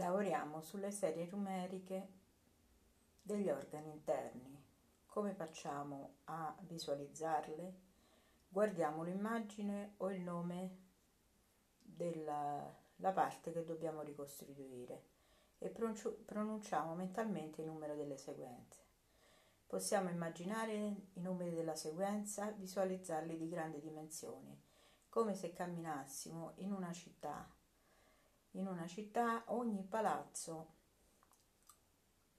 lavoriamo sulle serie numeriche degli organi interni. Come facciamo a visualizzarle? Guardiamo l'immagine o il nome della parte che dobbiamo ricostituire e pronunciamo mentalmente il numero delle sequenze. Possiamo immaginare i numeri della sequenza, visualizzarli di grandi dimensioni, come se camminassimo in una città in una città ogni palazzo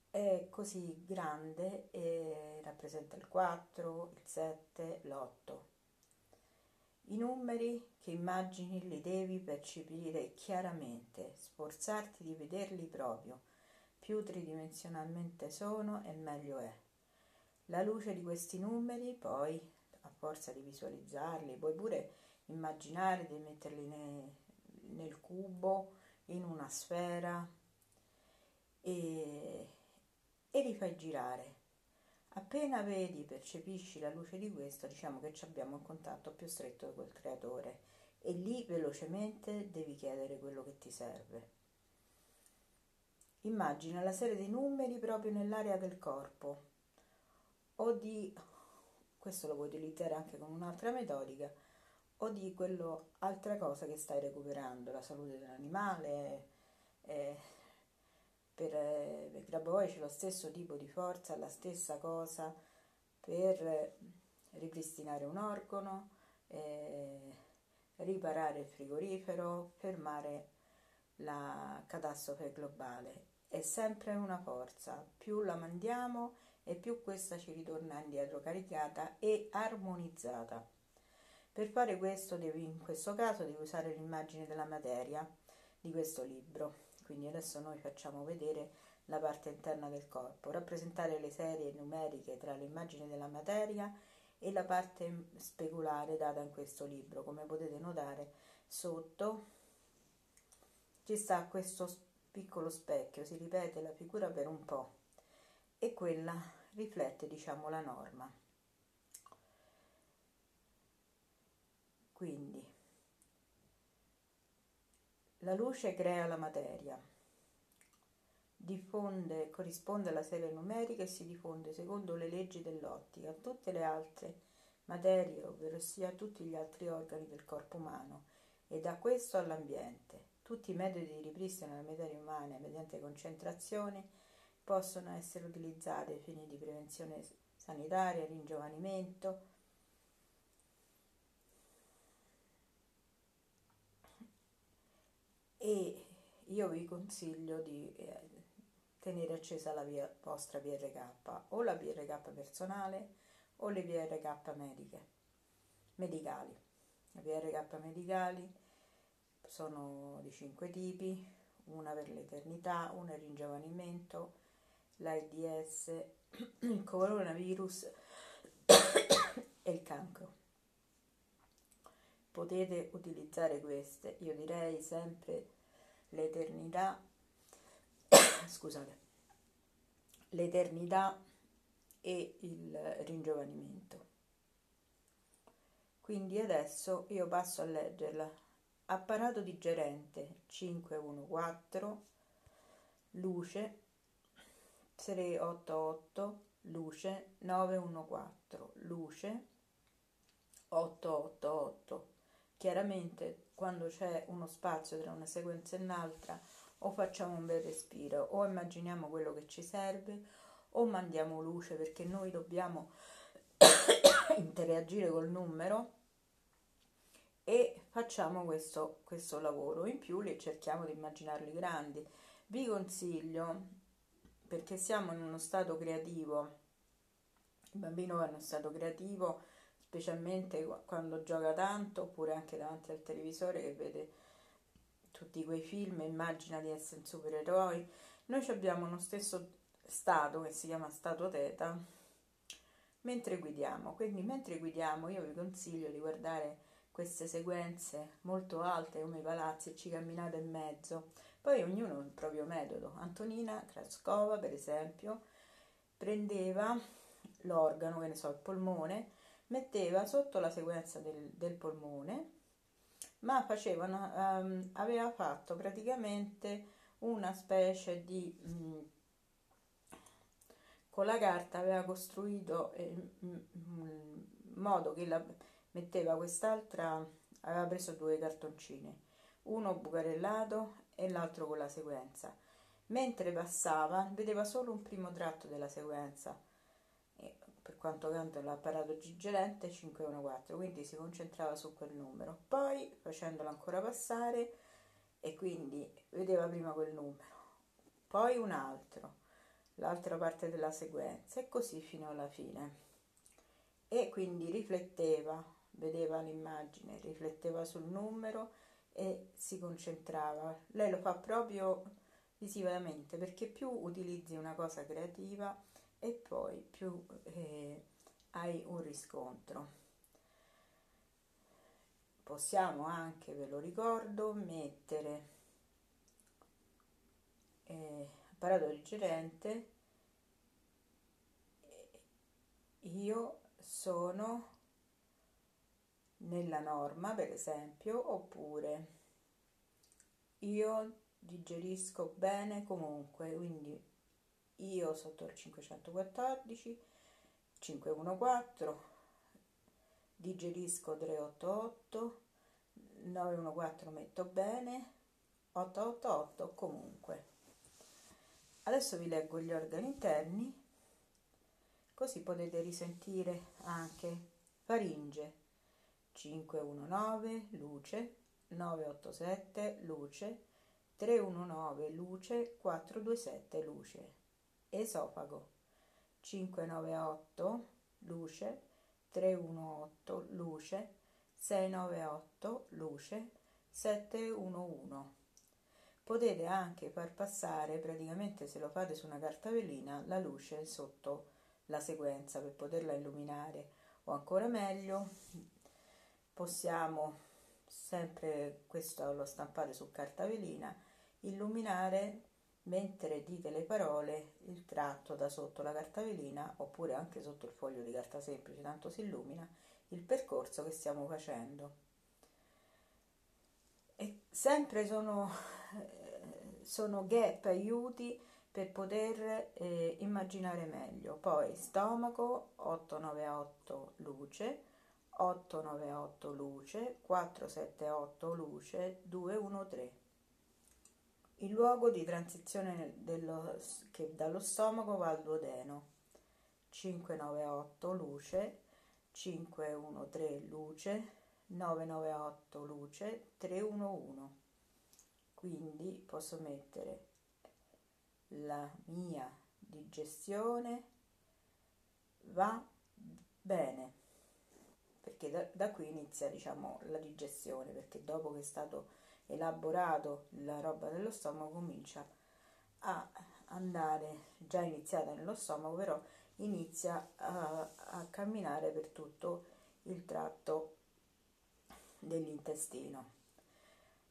è così grande e rappresenta il 4, il 7, l'8. I numeri che immagini li devi percepire chiaramente, sforzarti di vederli proprio. Più tridimensionalmente sono e meglio è. La luce di questi numeri, poi, a forza di visualizzarli, puoi pure immaginare di metterli ne, nel cubo in una sfera e, e li fai girare. Appena vedi, percepisci la luce di questo, diciamo che abbiamo un contatto più stretto col creatore e lì velocemente devi chiedere quello che ti serve. Immagina la serie di numeri proprio nell'area del corpo o di, questo lo puoi utilizzare anche con un'altra metodica, o di quello altra cosa che stai recuperando, la salute dell'animale. Eh, per, eh, per Grabovoi c'è lo stesso tipo di forza, la stessa cosa per ripristinare un organo, eh, riparare il frigorifero, fermare la catastrofe globale. È sempre una forza, più la mandiamo e più questa ci ritorna indietro caricata e armonizzata. Per fare questo devi, in questo caso, devi usare l'immagine della materia di questo libro. Quindi adesso noi facciamo vedere la parte interna del corpo, rappresentare le serie numeriche tra l'immagine della materia e la parte speculare data in questo libro. Come potete notare sotto ci sta questo piccolo specchio, si ripete la figura per un po' e quella riflette diciamo la norma. Quindi la luce crea la materia, diffonde, corrisponde alla serie numerica e si diffonde secondo le leggi dell'ottica a tutte le altre materie, ovvero sia a tutti gli altri organi del corpo umano e da questo all'ambiente. Tutti i metodi di ripristino della materia umana mediante concentrazione possono essere utilizzati ai fini di prevenzione sanitaria, ringiovanimento, e io vi consiglio di eh, tenere accesa la via, vostra PRK o la PRK personale o le PRK mediche, medicali. Le PRK medicali sono di cinque tipi, una per l'eternità, una il ringiovanimento, l'AIDS, il coronavirus e il cancro potete utilizzare queste. Io direi sempre l'eternità, scusate, l'eternità e il ringiovanimento. Quindi adesso io passo a leggerla. Apparato digerente 514, luce 388, luce 914, luce 888 chiaramente quando c'è uno spazio tra una sequenza e un'altra o facciamo un bel respiro o immaginiamo quello che ci serve o mandiamo luce perché noi dobbiamo interagire col numero e facciamo questo, questo lavoro. In più li cerchiamo di immaginarli grandi. Vi consiglio perché siamo in uno stato creativo il bambino va in uno stato creativo specialmente quando gioca tanto oppure anche davanti al televisore che vede tutti quei film immagina di essere un supereroe. Noi abbiamo uno stesso stato che si chiama stato teta mentre guidiamo, quindi mentre guidiamo io vi consiglio di guardare queste sequenze molto alte come i palazzi e ci camminate in mezzo. Poi ognuno ha il proprio metodo. Antonina Kraskova, per esempio, prendeva l'organo, che ne so, il polmone, metteva sotto la sequenza del, del polmone, ma faceva una, um, aveva fatto praticamente una specie di mm, con la carta aveva costruito in eh, modo che la metteva quest'altra aveva preso due cartoncini uno bucarellato e l'altro con la sequenza. Mentre passava vedeva solo un primo tratto della sequenza per quanto canta l'apparato gigerente 514 quindi si concentrava su quel numero. Poi facendolo ancora passare e quindi vedeva prima quel numero poi un altro l'altra parte della sequenza e così fino alla fine. E quindi rifletteva vedeva l'immagine rifletteva sul numero e si concentrava. Lei lo fa proprio visivamente perché più utilizzi una cosa creativa e poi più eh, hai un riscontro. Possiamo anche, ve lo ricordo, mettere eh, apparato digerente io sono nella norma per esempio oppure io digerisco bene comunque, quindi io sotto il 514, 514, digerisco 388, 914 metto bene, 888 comunque. Adesso vi leggo gli organi interni, così potete risentire anche faringe 519 luce, 987 luce, 319 luce 427 luce esofago 598 luce. 318 luce. 698 luce. 711 potete anche far passare praticamente se lo fate su una carta velina la luce sotto la sequenza per poterla illuminare. O ancora meglio possiamo sempre questo lo stampate su carta velina illuminare mentre dite le parole il tratto da sotto la carta velina oppure anche sotto il foglio di carta semplice, tanto si illumina il percorso che stiamo facendo. E sempre sono, eh, sono gap, aiuti per poter eh, immaginare meglio. Poi stomaco 898 luce, 898 luce, 478 luce, 213 il luogo di transizione dello, che dallo stomaco va al duodeno. 598 luce. 513 luce. 998 luce. 311 quindi posso mettere la mia digestione. Va bene. Perché da, da qui inizia diciamo la digestione perché dopo che è stato elaborato la roba dello stomaco comincia a andare già iniziata nello stomaco però inizia a, a camminare per tutto il tratto dell'intestino.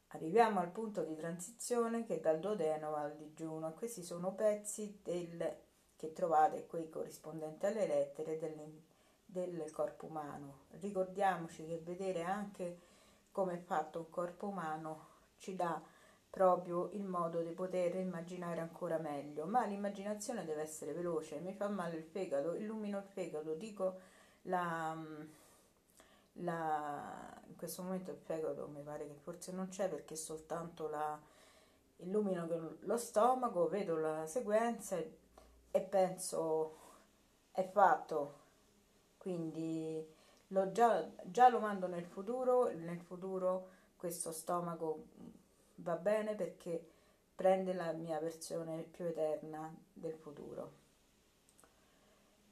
Arriviamo al punto di transizione che dal duodeno al digiuno questi sono pezzi del, che trovate qui corrispondenti alle lettere del, del corpo umano. Ricordiamoci che vedere anche come è fatto un corpo umano ci dà proprio il modo di poter immaginare ancora meglio, ma l'immaginazione deve essere veloce, mi fa male il fegato, illumino il fegato, dico la, la in questo momento il fegato mi pare che forse non c'è perché soltanto la illumino lo stomaco, vedo la sequenza e, e penso è fatto, quindi lo già, già lo mando nel futuro, nel futuro questo stomaco va bene perché prende la mia versione più eterna del futuro.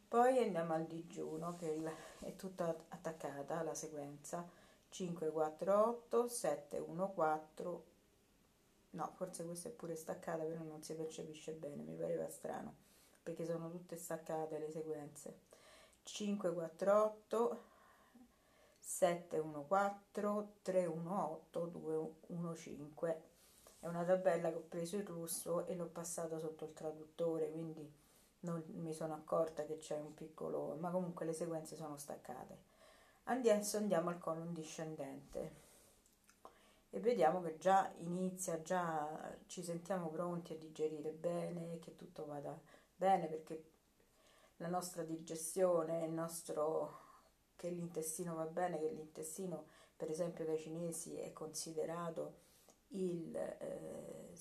Poi andiamo al digiuno che è tutta attaccata la sequenza. 548 714 no forse questa è pure staccata però non si percepisce bene mi pareva strano perché sono tutte staccate le sequenze. 548 714 318 215 è una tabella che ho preso in russo e l'ho passata sotto il traduttore quindi non mi sono accorta che c'è un piccolo ma comunque le sequenze sono staccate. Adesso andiamo al colon discendente. E vediamo che già inizia, già ci sentiamo pronti a digerire bene, che tutto vada bene perché la nostra digestione, il nostro, che l'intestino va bene, che l'intestino per esempio dai cinesi è considerato il, eh,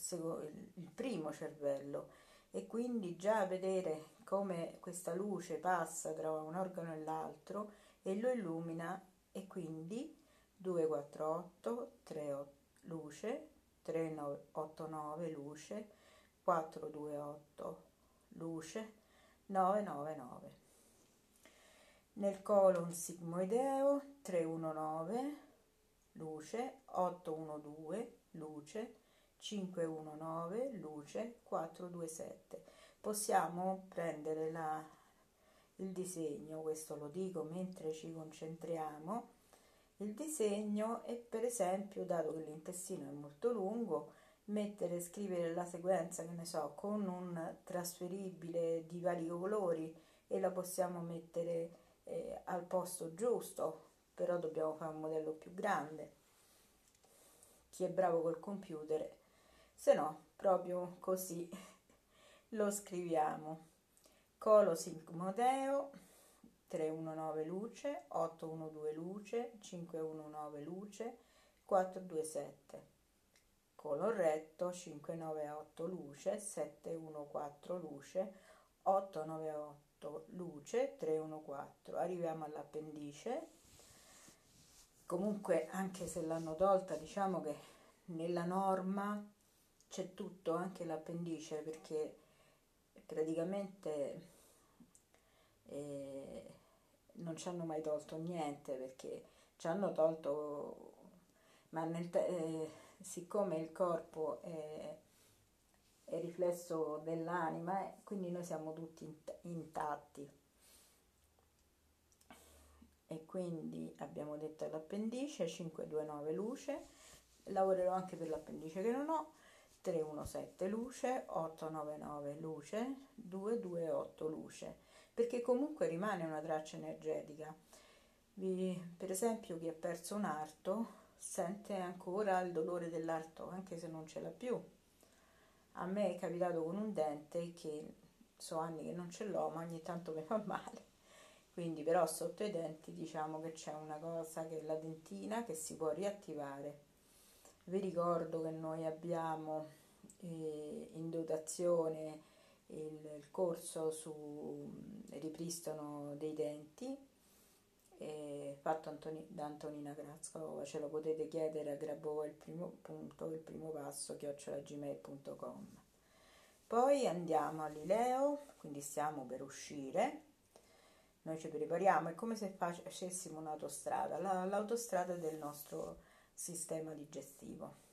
il primo cervello e quindi già vedere come questa luce passa tra un organo e l'altro e lo illumina e quindi 248, 38 luce, 389 luce, 428 luce, 999. Nel colon sigmoideo 319 luce, 812 luce, 519 luce, 427. Possiamo prendere la, il disegno, questo lo dico mentre ci concentriamo, il disegno e per esempio, dato che l'intestino è molto lungo, mettere, scrivere la sequenza, che ne so, con un trasferibile di vari colori e la possiamo mettere eh, al posto giusto, però dobbiamo fare un modello più grande. Chi è bravo col computer, se no, proprio così lo scriviamo. Colo Modeo 319 luce, 812 luce, 519 luce, 427. Colon retto 598 luce, 714 luce, 898 luce, 314. Arriviamo all'appendice. Comunque, anche se l'hanno tolta, diciamo che nella norma c'è tutto, anche l'appendice, perché praticamente eh, non ci hanno mai tolto niente perché ci hanno tolto, ma nel, eh, siccome il corpo è, è riflesso dell'anima, quindi noi siamo tutti intatti. E quindi abbiamo detto l'appendice 529 luce, lavorerò anche per l'appendice che non ho, 317 luce, 899 luce, 228 luce perché comunque rimane una traccia energetica. Vi, per esempio chi ha perso un arto sente ancora il dolore dell'arto anche se non ce l'ha più. A me è capitato con un dente che so anni che non ce l'ho ma ogni tanto mi fa male. Quindi però sotto i denti diciamo che c'è una cosa che è la dentina che si può riattivare. Vi ricordo che noi abbiamo eh, in dotazione il, il corso su mm, ripristino dei denti fatto Antoni, da Antonina Grazkova, ce lo potete chiedere a Grabova il primo punto, il primo passo, chiocciolagmail.com. Poi andiamo all'Ileo, quindi stiamo per uscire, noi ci prepariamo, è come se facessimo un'autostrada, la, l'autostrada del nostro sistema digestivo.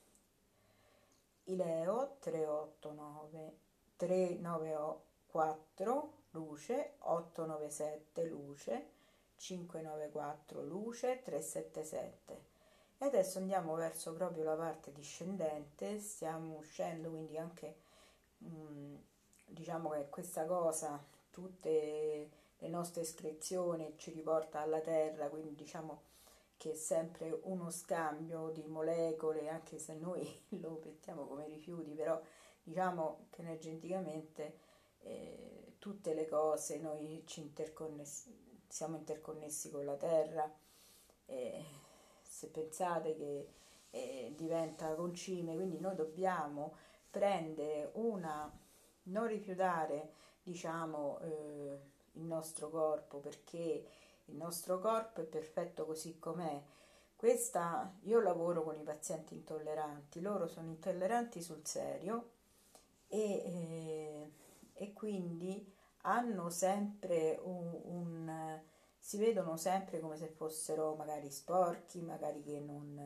Ileo 389 394 luce, 897 luce, 594 luce, 377. E adesso andiamo verso proprio la parte discendente, stiamo uscendo quindi anche mm, diciamo che questa cosa, tutte le nostre iscrizioni ci riporta alla terra, quindi diciamo che è sempre uno scambio di molecole, anche se noi lo mettiamo come rifiuti, però diciamo che energeticamente eh, tutte le cose noi ci interconnessi, siamo interconnessi con la terra eh, se pensate che eh, diventa concime quindi noi dobbiamo prendere una non rifiutare diciamo eh, il nostro corpo perché il nostro corpo è perfetto così com'è. Questa io lavoro con i pazienti intolleranti loro sono intolleranti sul serio e, eh, e quindi hanno sempre un, un, si vedono sempre come se fossero magari sporchi, magari che non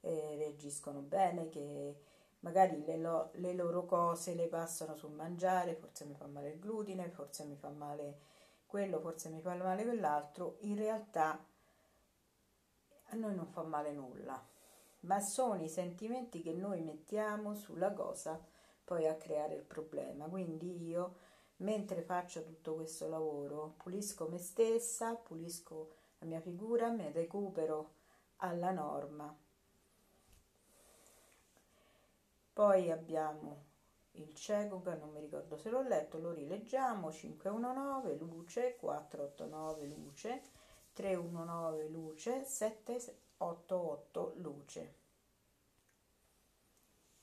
eh, reagiscono bene, che magari le, lo, le, loro cose le passano sul mangiare, forse mi fa male il glutine, forse mi fa male quello, forse mi fa male quell'altro, in realtà a noi non fa male nulla, ma sono i sentimenti che noi mettiamo sulla cosa poi a creare il problema. Quindi io, mentre faccio tutto questo lavoro, pulisco me stessa, pulisco la mia figura, mi recupero alla norma. poi abbiamo il cieco che non mi ricordo se l'ho letto, lo rileggiamo, 519 luce, 489 luce, 319 luce, 788 luce.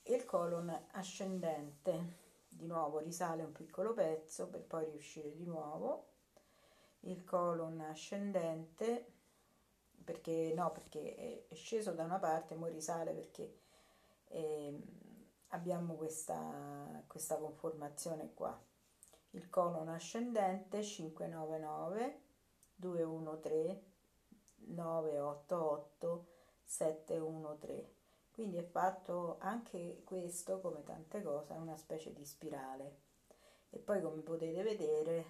Il colon ascendente di nuovo risale un piccolo pezzo per poi riuscire di nuovo. Il colon ascendente perché no, perché è sceso da una parte, poi risale perché eh, abbiamo questa, questa conformazione qua. Il colon ascendente 599 213 988 713. Quindi è fatto anche questo, come tante cose, una specie di spirale. E poi come potete vedere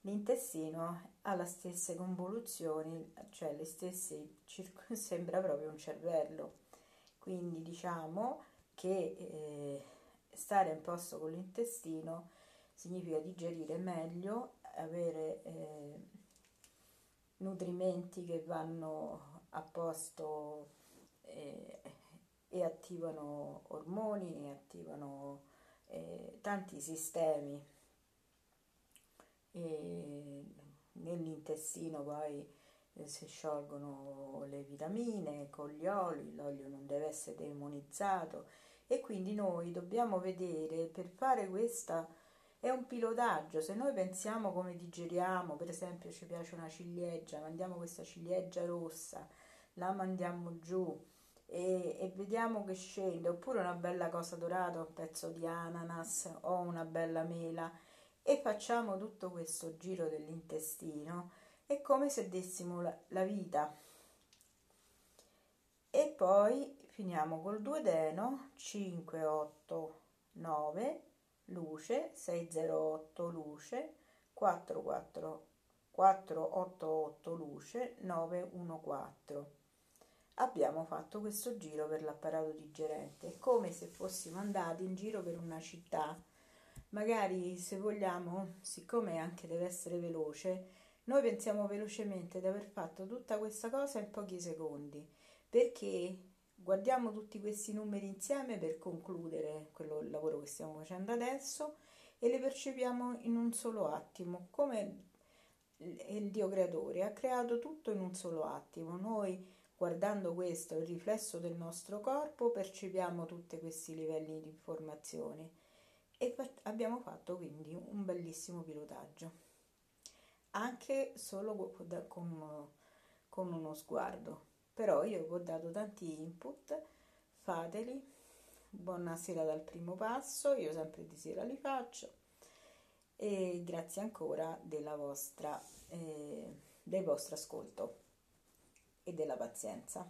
l'intestino ha le stesse convoluzioni, cioè le stesse, sembra proprio un cervello. Quindi diciamo che eh, stare in posto con l'intestino significa digerire meglio, avere eh, nutrimenti che vanno a posto eh, e attivano ormoni, e attivano eh, tanti sistemi. E nell'intestino poi eh, si sciolgono le vitamine con gli oli, l'olio non deve essere demonizzato e quindi noi dobbiamo vedere per fare questa è un pilotaggio, se noi pensiamo come digeriamo, per esempio ci piace una ciliegia, mandiamo questa ciliegia rossa, la mandiamo giù e, e vediamo che scende, oppure una bella cosa dorata, un pezzo di ananas o una bella mela e facciamo tutto questo giro dell'intestino, è come se dessimo la, la vita. E poi finiamo col duodeno 5, 8, 9, luce, 608 luce, 4, 4, 4, 8, 8 luce, 9, 1, 4. Abbiamo fatto questo giro per l'apparato digerente, come se fossimo andati in giro per una città magari se vogliamo, siccome anche deve essere veloce, noi pensiamo velocemente di aver fatto tutta questa cosa in pochi secondi, perché guardiamo tutti questi numeri insieme per concludere quello, il lavoro che stiamo facendo adesso e li percepiamo in un solo attimo, come il Dio creatore ha creato tutto in un solo attimo. Noi guardando questo, il riflesso del nostro corpo, percepiamo tutti questi livelli di informazione e abbiamo fatto quindi un bellissimo pilotaggio. Anche solo con, con uno sguardo. Però io vi ho dato tanti input fateli. Buonasera dal primo passo io sempre di sera li faccio. E grazie ancora della vostra, eh, del vostro ascolto e della pazienza